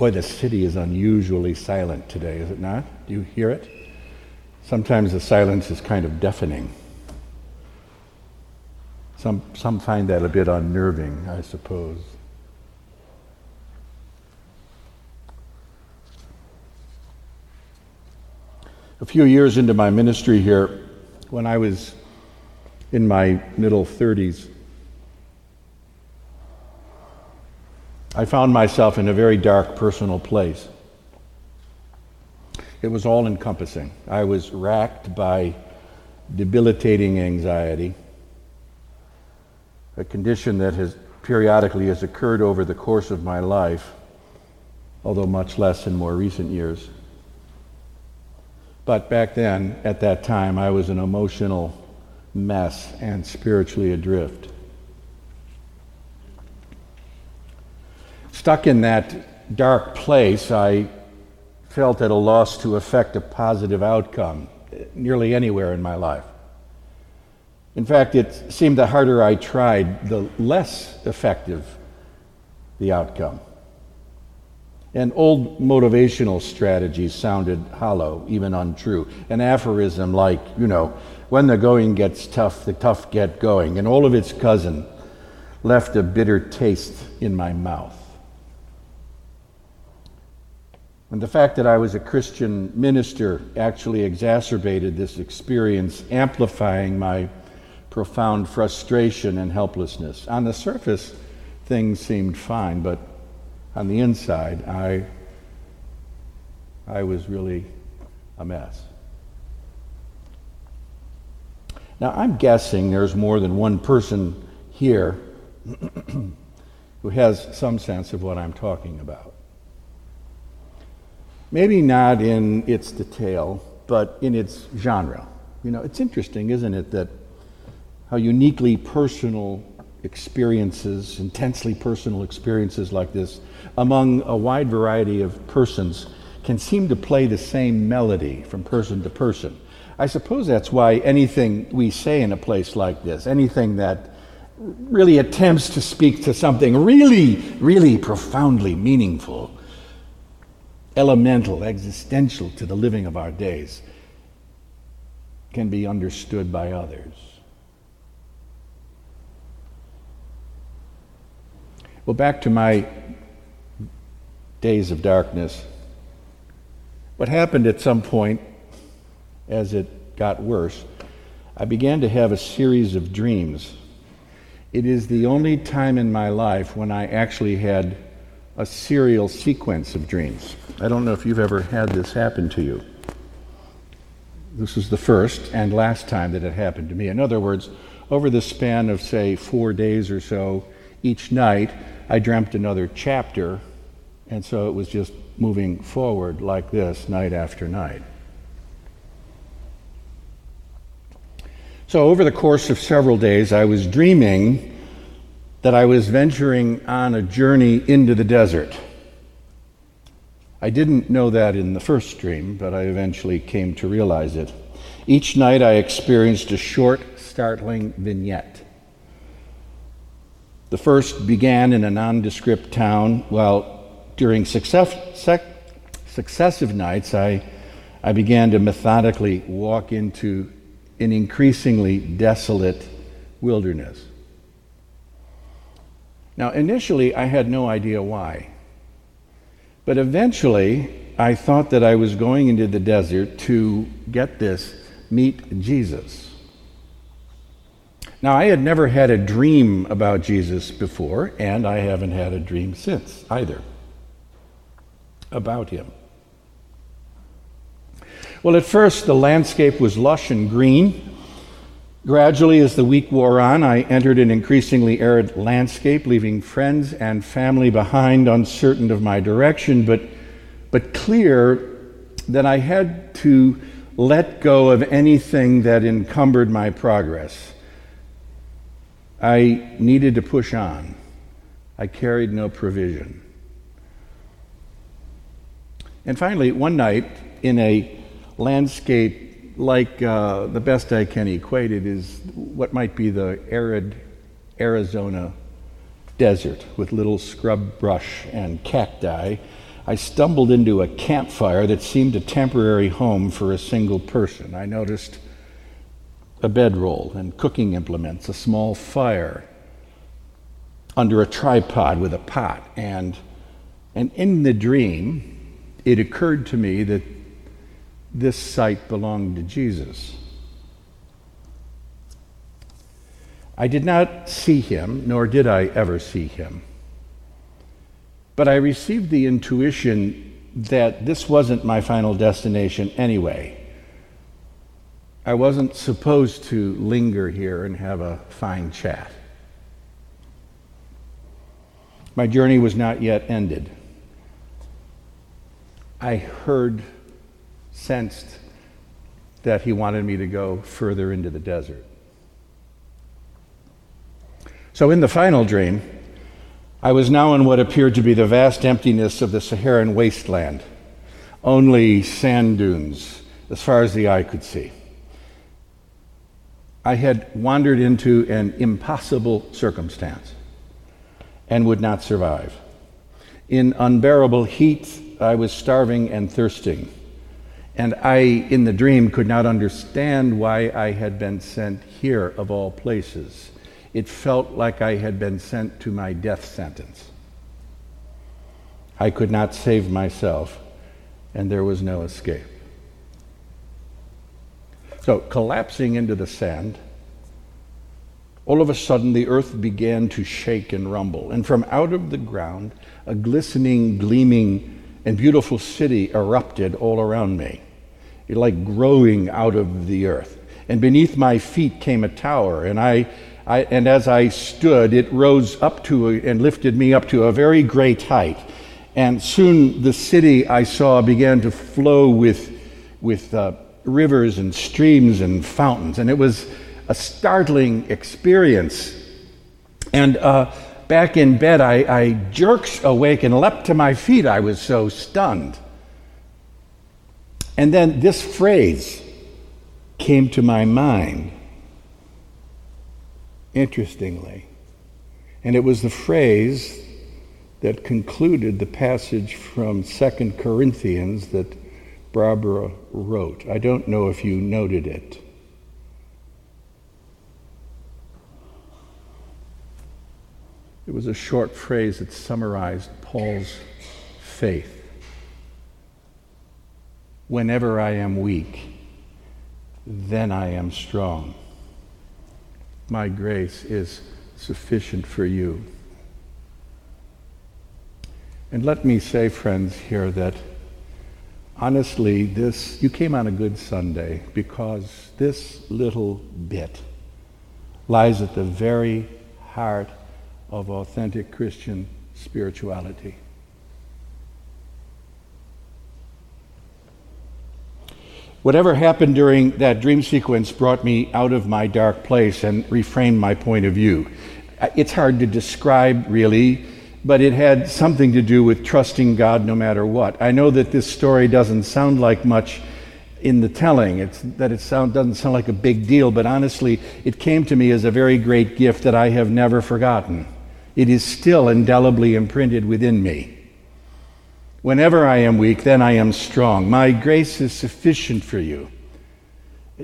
Boy, the city is unusually silent today, is it not? Do you hear it? Sometimes the silence is kind of deafening. Some, some find that a bit unnerving, I suppose. A few years into my ministry here, when I was in my middle 30s, I found myself in a very dark personal place. It was all encompassing. I was racked by debilitating anxiety, a condition that has periodically has occurred over the course of my life, although much less in more recent years. But back then, at that time, I was an emotional mess and spiritually adrift. Stuck in that dark place, I felt at a loss to effect a positive outcome nearly anywhere in my life. In fact, it seemed the harder I tried, the less effective the outcome. And old motivational strategies sounded hollow, even untrue. An aphorism like, you know, when the going gets tough, the tough get going, and all of its cousin left a bitter taste in my mouth. And the fact that I was a Christian minister actually exacerbated this experience, amplifying my profound frustration and helplessness. On the surface, things seemed fine, but on the inside, I, I was really a mess. Now, I'm guessing there's more than one person here who has some sense of what I'm talking about. Maybe not in its detail, but in its genre. You know, it's interesting, isn't it, that how uniquely personal experiences, intensely personal experiences like this, among a wide variety of persons, can seem to play the same melody from person to person. I suppose that's why anything we say in a place like this, anything that really attempts to speak to something really, really profoundly meaningful, elemental, existential to the living of our days can be understood by others. Well, back to my days of darkness. What happened at some point, as it got worse, I began to have a series of dreams. It is the only time in my life when I actually had a serial sequence of dreams. I don't know if you've ever had this happen to you. This is the first and last time that it happened to me. In other words, over the span of, say, four days or so, each night, I dreamt another chapter, and so it was just moving forward like this night after night. So, over the course of several days, I was dreaming that I was venturing on a journey into the desert. I didn't know that in the first dream, but I eventually came to realize it. Each night I experienced a short, startling vignette. The first began in a nondescript town, while during success, sec, successive nights I, I began to methodically walk into an increasingly desolate wilderness. Now, initially, I had no idea why. But eventually, I thought that I was going into the desert to get this meet Jesus. Now, I had never had a dream about Jesus before, and I haven't had a dream since either about him. Well, at first, the landscape was lush and green. Gradually, as the week wore on, I entered an increasingly arid landscape, leaving friends and family behind, uncertain of my direction, but, but clear that I had to let go of anything that encumbered my progress. I needed to push on. I carried no provision. And finally, one night, in a landscape like uh, the best I can equate it is what might be the arid Arizona desert with little scrub brush and cacti. I stumbled into a campfire that seemed a temporary home for a single person. I noticed a bedroll and cooking implements, a small fire under a tripod with a pot. And, and in the dream, it occurred to me that this site belonged to Jesus. I did not see him, nor did I ever see him. But I received the intuition that this wasn't my final destination anyway. I wasn't supposed to linger here and have a fine chat. My journey was not yet ended. I heard, sensed that he wanted me to go further into the desert. So, in the final dream, I was now in what appeared to be the vast emptiness of the Saharan wasteland, only sand dunes as far as the eye could see. I had wandered into an impossible circumstance and would not survive. In unbearable heat, I was starving and thirsting. And I, in the dream, could not understand why I had been sent here, of all places. It felt like I had been sent to my death sentence. I could not save myself, and there was no escape. So, collapsing into the sand, all of a sudden the earth began to shake and rumble, and from out of the ground, a glistening, gleaming, and beautiful city erupted all around me, like growing out of the earth. And beneath my feet came a tower, and I, I and as I stood, it rose up to a, and lifted me up to a very great height. And soon the city I saw began to flow with, with uh, rivers and streams and fountains. And it was a startling experience. And uh, back in bed, I, I jerked awake and leapt to my feet. I was so stunned. And then this phrase came to my mind, interestingly. And it was the phrase that concluded the passage from Second Corinthians that Barbara wrote. I don't know if you noted it. It was a short phrase that summarized Paul's faith. Whenever I am weak, then I am strong. My grace is sufficient for you. And let me say, friends, here that honestly, this, you came on a good Sunday because this little bit lies at the very heart of authentic Christian spirituality. Whatever happened during that dream sequence brought me out of my dark place and reframed my point of view. It's hard to describe, really but it had something to do with trusting God no matter what. I know that this story doesn't sound like much in the telling. It's that it sound, doesn't sound like a big deal, but honestly, it came to me as a very great gift that I have never forgotten. It is still indelibly imprinted within me. Whenever I am weak, then I am strong. My grace is sufficient for you.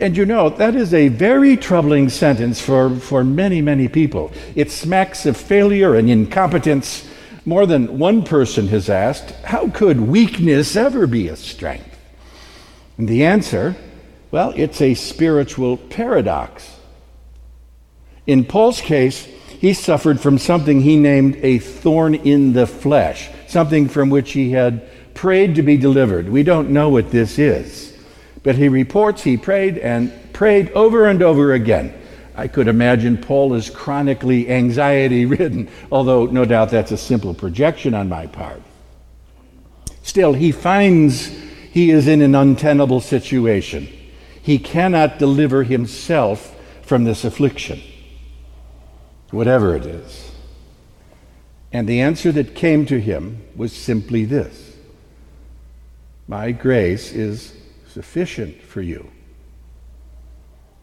And you know, that is a very troubling sentence for, for many, many people. It smacks of failure and incompetence. More than one person has asked, How could weakness ever be a strength? And the answer, well, it's a spiritual paradox. In Paul's case, he suffered from something he named a thorn in the flesh, something from which he had prayed to be delivered. We don't know what this is. But he reports he prayed and prayed over and over again. I could imagine Paul is chronically anxiety ridden, although no doubt that's a simple projection on my part. Still, he finds he is in an untenable situation. He cannot deliver himself from this affliction, whatever it is. And the answer that came to him was simply this My grace is sufficient for you.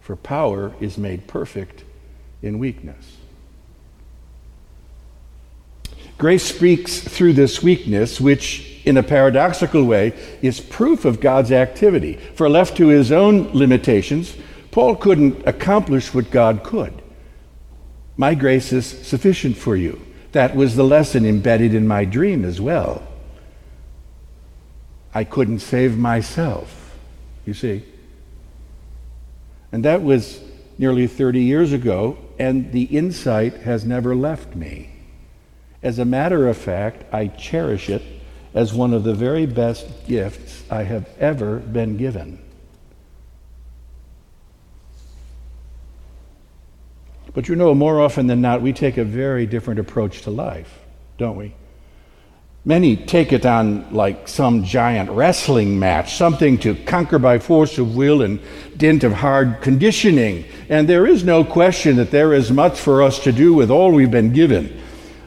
For power is made perfect in weakness. Grace speaks through this weakness, which in a paradoxical way, is proof of God's activity. For left to his own limitations, Paul couldn't accomplish what God could. My grace is sufficient for you. That was the lesson embedded in my dream as well. I couldn't save myself, you see. And that was nearly 30 years ago, and the insight has never left me. As a matter of fact, I cherish it as one of the very best gifts I have ever been given. But you know, more often than not, we take a very different approach to life, don't we? Many take it on like some giant wrestling match, something to conquer by force of will and dint of hard conditioning. And there is no question that there is much for us to do with all we've been given.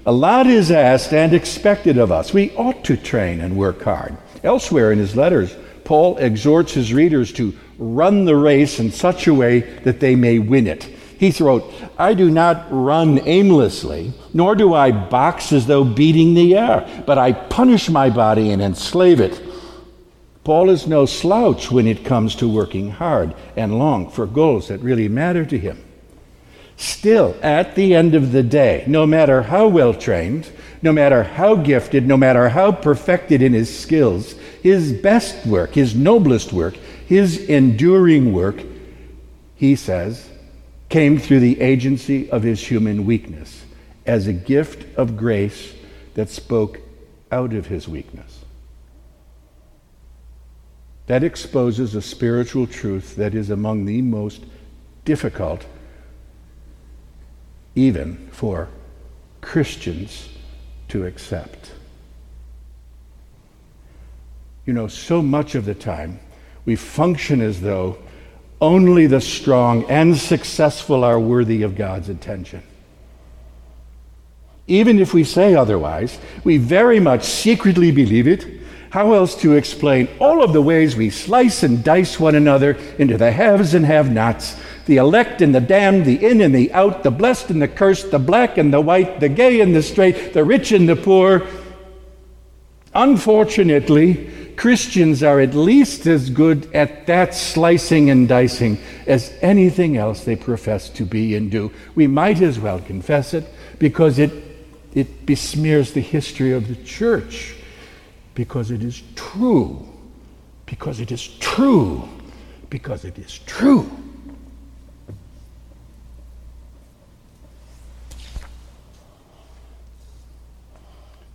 A lot is asked and expected of us. We ought to train and work hard. Elsewhere in his letters, Paul exhorts his readers to run the race in such a way that they may win it. He wrote, I do not run aimlessly, nor do I box as though beating the air, but I punish my body and enslave it. Paul is no slouch when it comes to working hard and long for goals that really matter to him. Still, at the end of the day, no matter how well trained, no matter how gifted, no matter how perfected in his skills, his best work, his noblest work, his enduring work, he says, came through the agency of his human weakness as a gift of grace that spoke out of his weakness. That exposes a spiritual truth that is among the most difficult, even for Christians to accept. You know, so much of the time we function as though only the strong and successful are worthy of God's attention. Even if we say otherwise, we very much secretly believe it. How else to explain all of the ways we slice and dice one another into the haves and have nots, the elect and the damned, the in and the out, the blessed and the cursed, the black and the white, the gay and the straight, the rich and the poor? Unfortunately, Christians are at least as good at that slicing and dicing as anything else they profess to be and do. We might as well confess it because it, it besmears the history of the church, because it is true, because it is true, because it is true.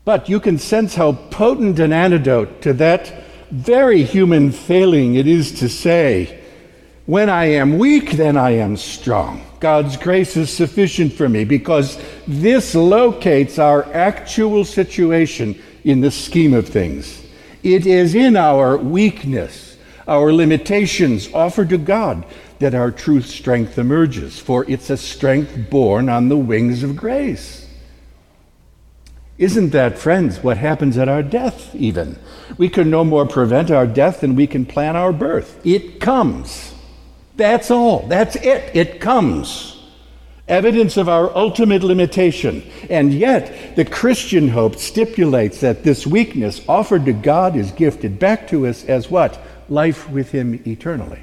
But you can sense how potent an antidote to that very human failing it is to say, When I am weak, then I am strong. God's grace is sufficient for me because this locates our actual situation in the scheme of things. It is in our weakness, our limitations offered to God, that our true strength emerges, for it's a strength born on the wings of grace. Isn't that, friends, what happens at our death, even? We can no more prevent our death than we can plan our birth. It comes. That's all. That's it. It comes. Evidence of our ultimate limitation. And yet, the Christian hope stipulates that this weakness offered to God is gifted back to us as what? Life with Him eternally.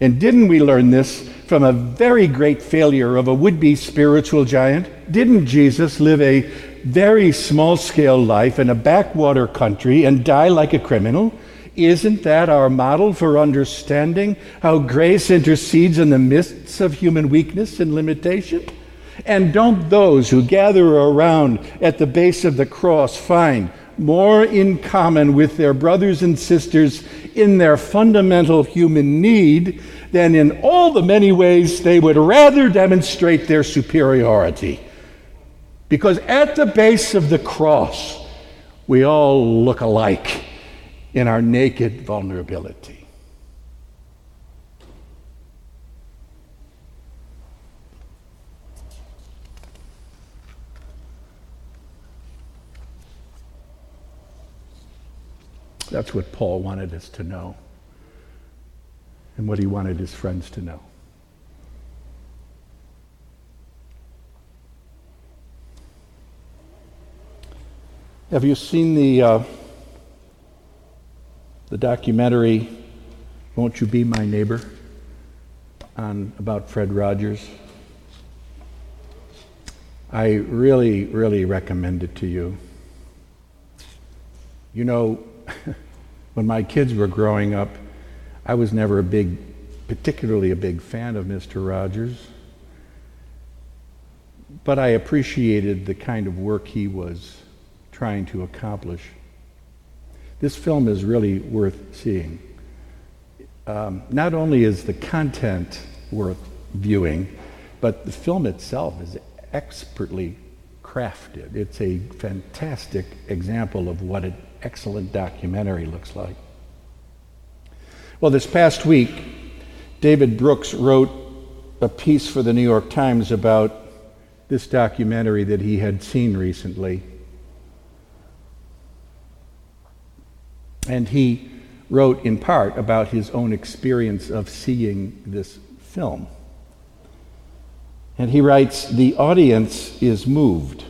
And didn't we learn this from a very great failure of a would be spiritual giant? Didn't Jesus live a very small scale life in a backwater country and die like a criminal? Isn't that our model for understanding how grace intercedes in the midst of human weakness and limitation? And don't those who gather around at the base of the cross find more in common with their brothers and sisters in their fundamental human need than in all the many ways they would rather demonstrate their superiority. Because at the base of the cross, we all look alike in our naked vulnerability. That's what Paul wanted us to know and what he wanted his friends to know. Have you seen the, uh, the documentary, Won't You Be My Neighbor, on, about Fred Rogers? I really, really recommend it to you. You know, when my kids were growing up, I was never a big, particularly a big fan of Mr. Rogers, but I appreciated the kind of work he was trying to accomplish. This film is really worth seeing. Um, not only is the content worth viewing, but the film itself is expertly crafted. It's a fantastic example of what an excellent documentary looks like. Well, this past week, David Brooks wrote a piece for the New York Times about this documentary that he had seen recently. And he wrote in part about his own experience of seeing this film. And he writes The audience is moved,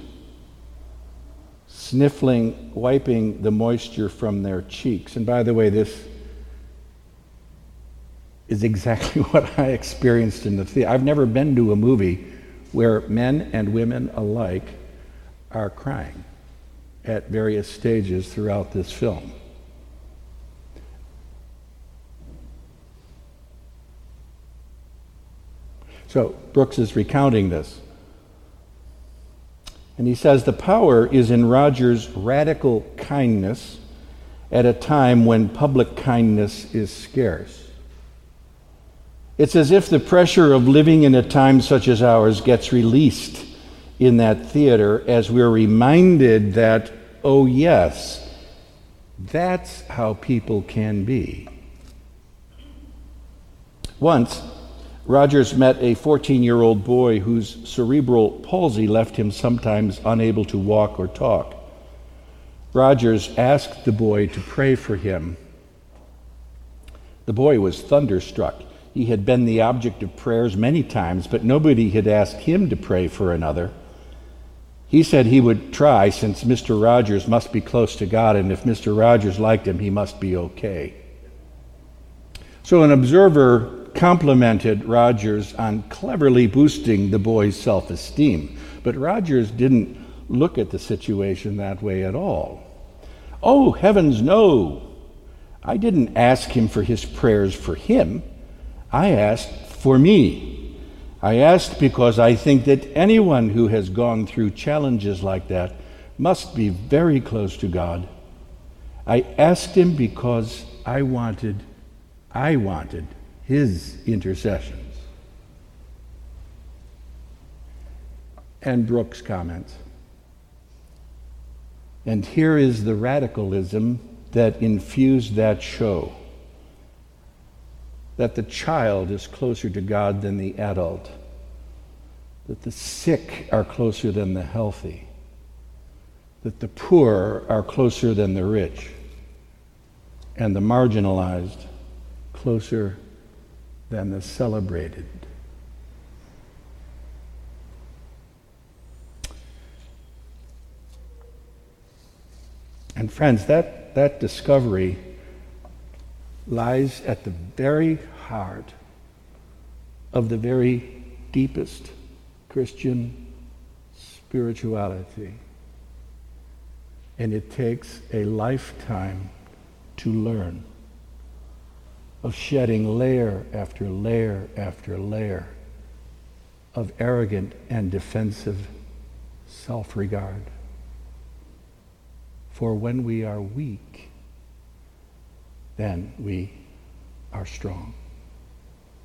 sniffling, wiping the moisture from their cheeks. And by the way, this is exactly what I experienced in the theater. I've never been to a movie where men and women alike are crying at various stages throughout this film. So Brooks is recounting this. And he says the power is in Rogers' radical kindness at a time when public kindness is scarce. It's as if the pressure of living in a time such as ours gets released in that theater as we're reminded that, oh, yes, that's how people can be. Once, Rogers met a 14 year old boy whose cerebral palsy left him sometimes unable to walk or talk. Rogers asked the boy to pray for him. The boy was thunderstruck. He had been the object of prayers many times, but nobody had asked him to pray for another. He said he would try since Mr. Rogers must be close to God, and if Mr. Rogers liked him, he must be okay. So an observer complimented Rogers on cleverly boosting the boy's self esteem. But Rogers didn't look at the situation that way at all. Oh, heavens, no! I didn't ask him for his prayers for him. I asked for me. I asked because I think that anyone who has gone through challenges like that must be very close to God. I asked him because I wanted, I wanted his intercessions. And Brooks comments. And here is the radicalism that infused that show that the child is closer to God than the adult, that the sick are closer than the healthy, that the poor are closer than the rich, and the marginalized closer than the celebrated. And friends, that, that discovery lies at the very heart of the very deepest Christian spirituality. And it takes a lifetime to learn of shedding layer after layer after layer of arrogant and defensive self regard. For when we are weak, then we are strong.